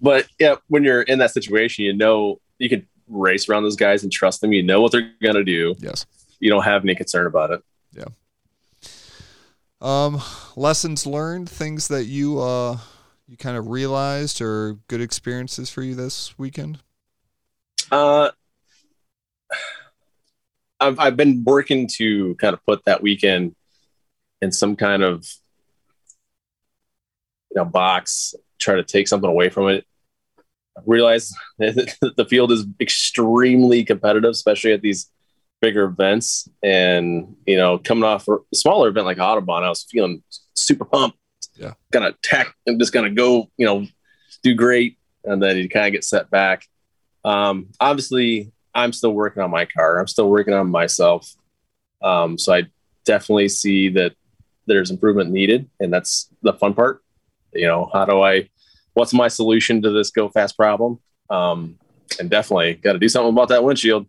But yeah, when you're in that situation, you know you can race around those guys and trust them. You know what they're gonna do. Yes. You don't have any concern about it. Yeah. Um, lessons learned, things that you uh you kind of realized or good experiences for you this weekend. Uh, I've I've been working to kind of put that weekend in some kind of you know box, try to take something away from it. I realize that the field is extremely competitive, especially at these bigger events. And you know, coming off a smaller event like Autobahn, I was feeling super pumped. Yeah. gonna attack. I'm just gonna go. You know, do great, and then you kind of get set back. Um, obviously, I'm still working on my car. I'm still working on myself. Um, so I definitely see that there's improvement needed, and that's the fun part. You know, how do I? What's my solution to this go fast problem? Um, and definitely got to do something about that windshield.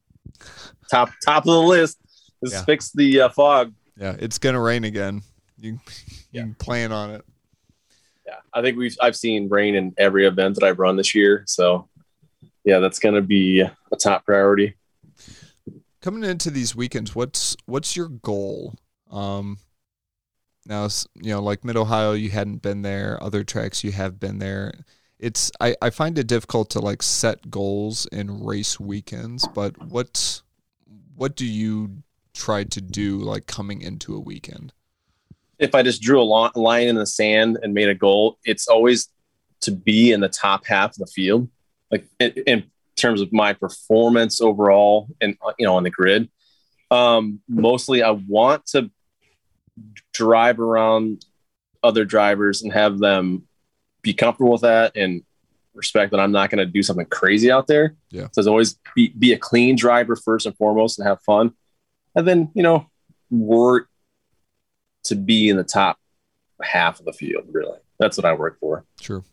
Top top of the list is Yeah. fix the uh, fog. Yeah, it's gonna rain again. You you Yeah. can plan on it. Yeah, I think we've I've seen rain in every event that I've run this year. So yeah, that's going to be a top priority. coming into these weekends, what's what's your goal? Um, now, you know, like Mid Ohio, you hadn't been there. Other tracks, you have been there. It's I, I find it difficult to like set goals in race weekends. But what's what do you try to do like coming into a weekend? if I just drew a line in the sand and made a goal, it's always to be in the top half of the field, like in, in terms of my performance overall, and you know on the grid. Um, mostly, I want to drive around other drivers and have them be comfortable with that and respect that I'm not going to do something crazy out there. Yeah. So it's always be, be a clean driver first and foremost and have fun. And then, you know, work to be in the top half of the field, really. That's what I work for. Sure.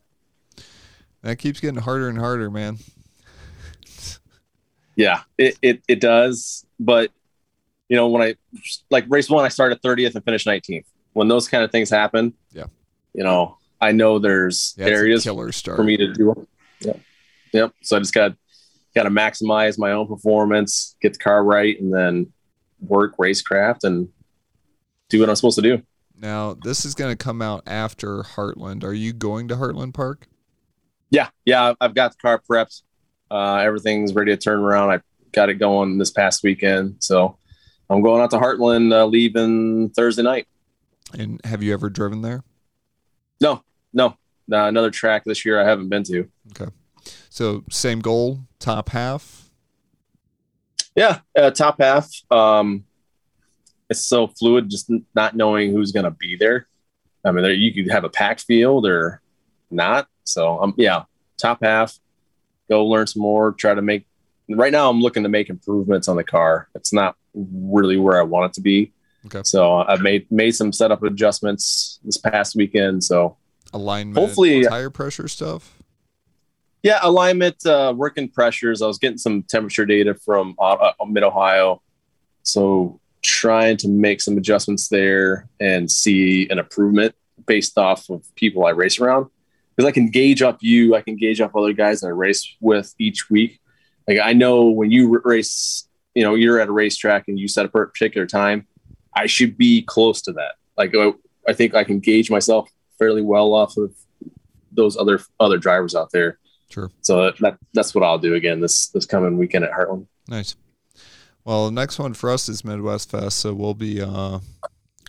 That keeps getting harder and harder, man. Yeah, it, it, it does. But you know, when I like race one, I started 30th and finished 19th. When those kind of things happen, Yeah. you know, I know there's a areas for me to do. Yep. Yep. So I just got got to maximize my own performance, get the car right, and then work racecraft and do what I'm supposed to do. Now, this is going to come out after Heartland. Are you going to Heartland Park? Yeah, yeah. I've got the car prepped. Uh, everything's ready to turn around. I got it going this past weekend, so I'm going out to Heartland, uh, leaving Thursday night. And have you ever driven there? No, no, no, another track this year I haven't been to. Okay. So, same goal, top half. Yeah, uh, top half. Um, it's so fluid, just not knowing who's going to be there. I mean, there, you could have a packed field or not. So, um, yeah, top half. Go learn some more. Try to make. Right now, I'm looking to make improvements on the car. It's not really where I want it to be. Okay. So I've made made some setup adjustments this past weekend. So Alignment, Hopefully- tire pressure stuff. Yeah, alignment, uh, working pressures. I was getting some temperature data from uh, uh, Mid Ohio, so trying to make some adjustments there and see an improvement based off of people I race around. Because I can gauge up you, I can gauge up other guys that I race with each week. Like I know when you race, you know, you're at a racetrack and you set up a particular time, I should be close to that. Like I, I think I can gauge myself fairly well off of those other other drivers out there. Sure. So that, that's what I'll do again this this coming weekend at Heartland. Nice. Well, the next one for us is Midwest Fest, so we'll be uh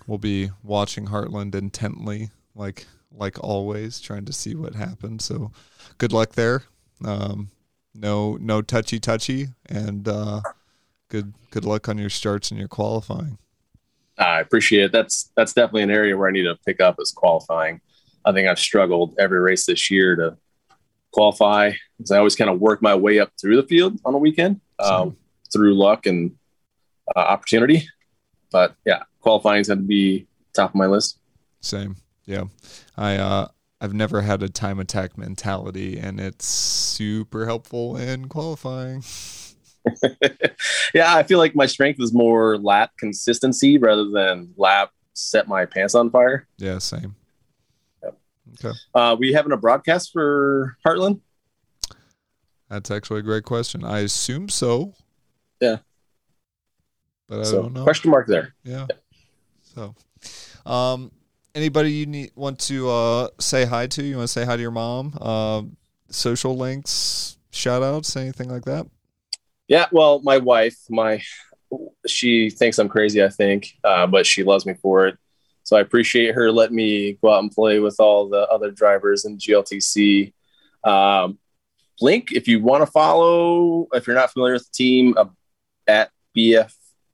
we'll be watching Heartland intently, like like always, trying to see what happens. So good luck there. Um no no touchy touchy and uh good good luck on your starts and your qualifying. I appreciate it. That's that's definitely an area where I need to pick up is qualifying. I think I've struggled every race this year to qualify because I always kind of work my way up through the field on a weekend um, through luck and uh, opportunity. But yeah, qualifying is going to be top of my list. Same. Yeah. I uh I've never had a time attack mentality and it's super helpful in qualifying. yeah, I feel like my strength is more lap consistency rather than lap set my pants on fire. Yeah, same. Yep. Okay. Uh, we having a broadcast for Heartland? That's actually a great question. I assume so. Yeah. But I so don't know. question mark there. Yeah. So, um, anybody you need want to uh, say hi to? You want to say hi to your mom? Uh, social links, shout outs, anything like that? Yeah, well, my wife, my she thinks I'm crazy, I think, uh, but she loves me for it. So I appreciate her letting me go out and play with all the other drivers in GLTC. Um, link if you want to follow, if you're not familiar with the team, uh, at BF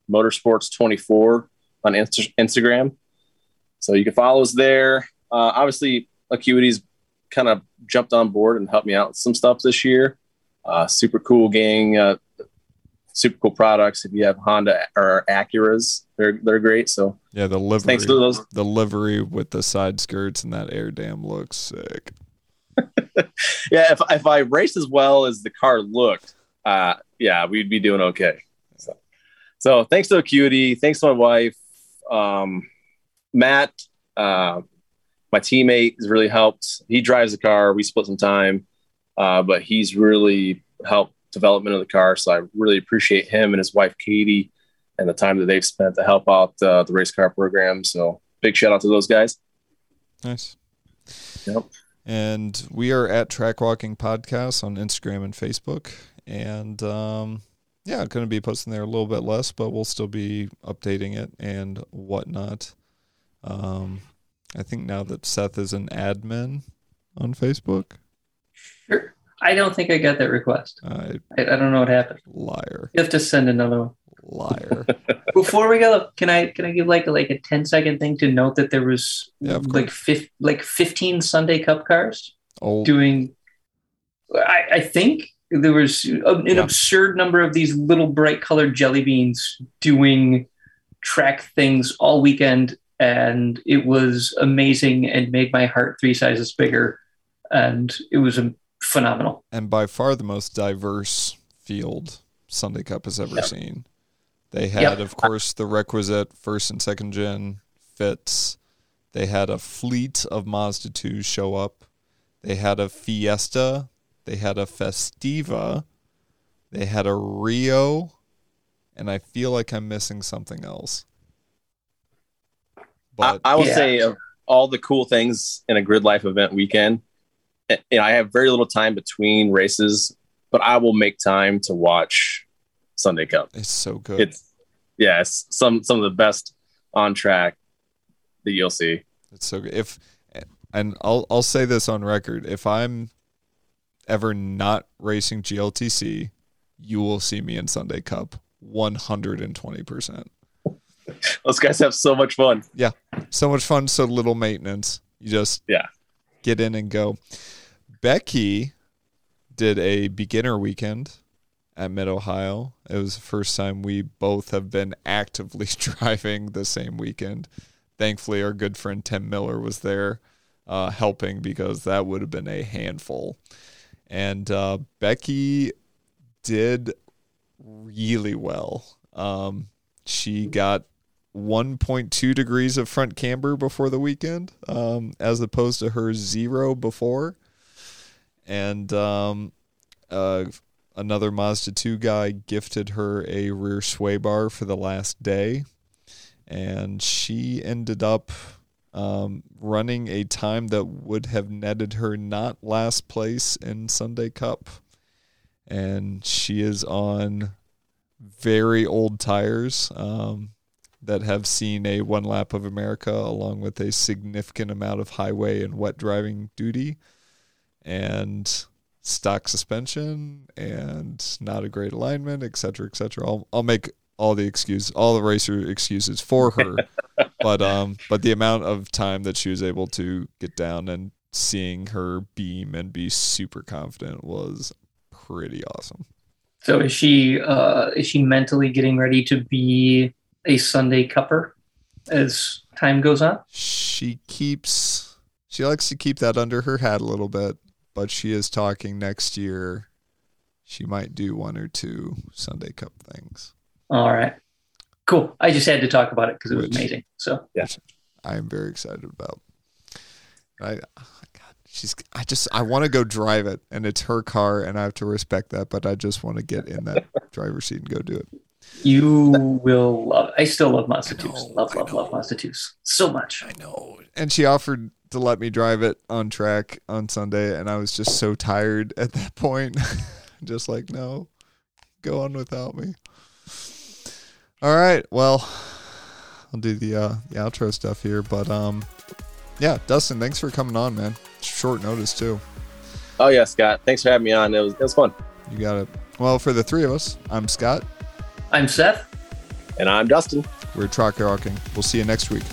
Motorsports 24 on Insta- Instagram. So you can follow us there. Uh, obviously, Acuity's kind of jumped on board and helped me out with some stuff this year. Uh, super cool gang. Uh, super cool products. If you have Honda or Acuras, they're they're great. So Yeah, the livery. thanks to those. The livery with the side skirts and that air dam looks sick. Yeah, if if I race as well as the car looked, uh, yeah, we'd be doing okay. So, so thanks to Acuity, thanks to my wife, um, Matt, uh, my teammate has really helped. He drives the car. We split some time, uh, but he's really helped development of the car. So I really appreciate him and his wife Katie and the time that they've spent to help out uh, the race car program. So big shout out to those guys. Nice. Yep. And we are at Track Walking Podcast on Instagram and Facebook. And um, yeah, going to be posting there a little bit less, but we'll still be updating it and whatnot. Um, I think now that Seth is an admin on Facebook, Sure. I don't think I got that request. uh, I, I don't know what happened. liar, You have to send another one. liar. Before we go, can I can I give like a, like a 10 second thing to note that there was Yeah, like fif- like 15 Sundae Cup cars Old, doing. I, I think there was a- an Yeah. absurd number of these little bright colored jelly beans doing track things all weekend, and it was amazing and made my heart three sizes bigger, and it was um, phenomenal. and by far the most diverse field Sundae Cup has ever Yeah. seen. They had, Yep. of course, the requisite first and second gen fits. They had a fleet of Mazda 2s show up. They had a Fiesta. They had a Festiva. They had a Rio. And I feel like I'm missing something else. But I, I will Yeah. say of all the cool things in a grid life event weekend, you know, I have very little time between races, but I will make time to watch Sundae Cup. it's so good. It's yeah, it's some some of the best on track that you'll see. It's so good. If and I'll I'll say this on record. If I'm ever not racing GLTC, you will see me in Sundae Cup 120%. Those guys have so much fun. Yeah. So much fun, so little maintenance. You just Yeah. get in and go. Becky did a beginner weekend at Mid Ohio. It was the first time we both have been actively driving the same weekend. Thankfully, our good friend Tim Miller was there uh, helping because that would have been a handful. And uh, Becky did really well. Um, she got 1.2 degrees of front camber before the weekend, um, as opposed to her zero before. And um, uh, another Mazda 2 guy gifted her a rear sway bar for the last day. And she ended up um, running a time that would have netted her not last place in Sundae Cup. And she is on very old tires um, that have seen a one lap of America along with a significant amount of highway and wet driving duty and stock suspension and not a great alignment, et cetera, et cetera. I'll, I'll make all the excuse, all the racer excuses for her, but um, but the amount of time that she was able to get down and seeing her beam and be super confident was pretty awesome. So is she uh, is she mentally getting ready to be a Sunday cupper as time goes on? She keeps she likes to keep that under her hat a little bit, but she is talking next year. She might do one or two Sundae Cup things. All right, cool. I just had to talk about it because it was Which- amazing. So yeah, I am very excited about. I oh God, she's. I just I want to go drive it, and it's her car, and I have to respect that. But I just want to get in that driver's seat and go do it. you will love. I still love Mazda I 2s. Love, I love, love. Mazda 2s so much. I know. And she offered to let me drive it on track on Sunday, and I was just so tired at that point. just like, no, go on without me. All right. Well, I'll do the uh, the outro stuff here, but um, yeah, Dustin, thanks for coming on, man. Short notice too. Oh yeah, Scott. Thanks for having me on. It was it was fun. You got it. Well, for the three of us, I'm Scott. I'm Seth. And I'm Dustin. We're Track Walking. We'll see you next week.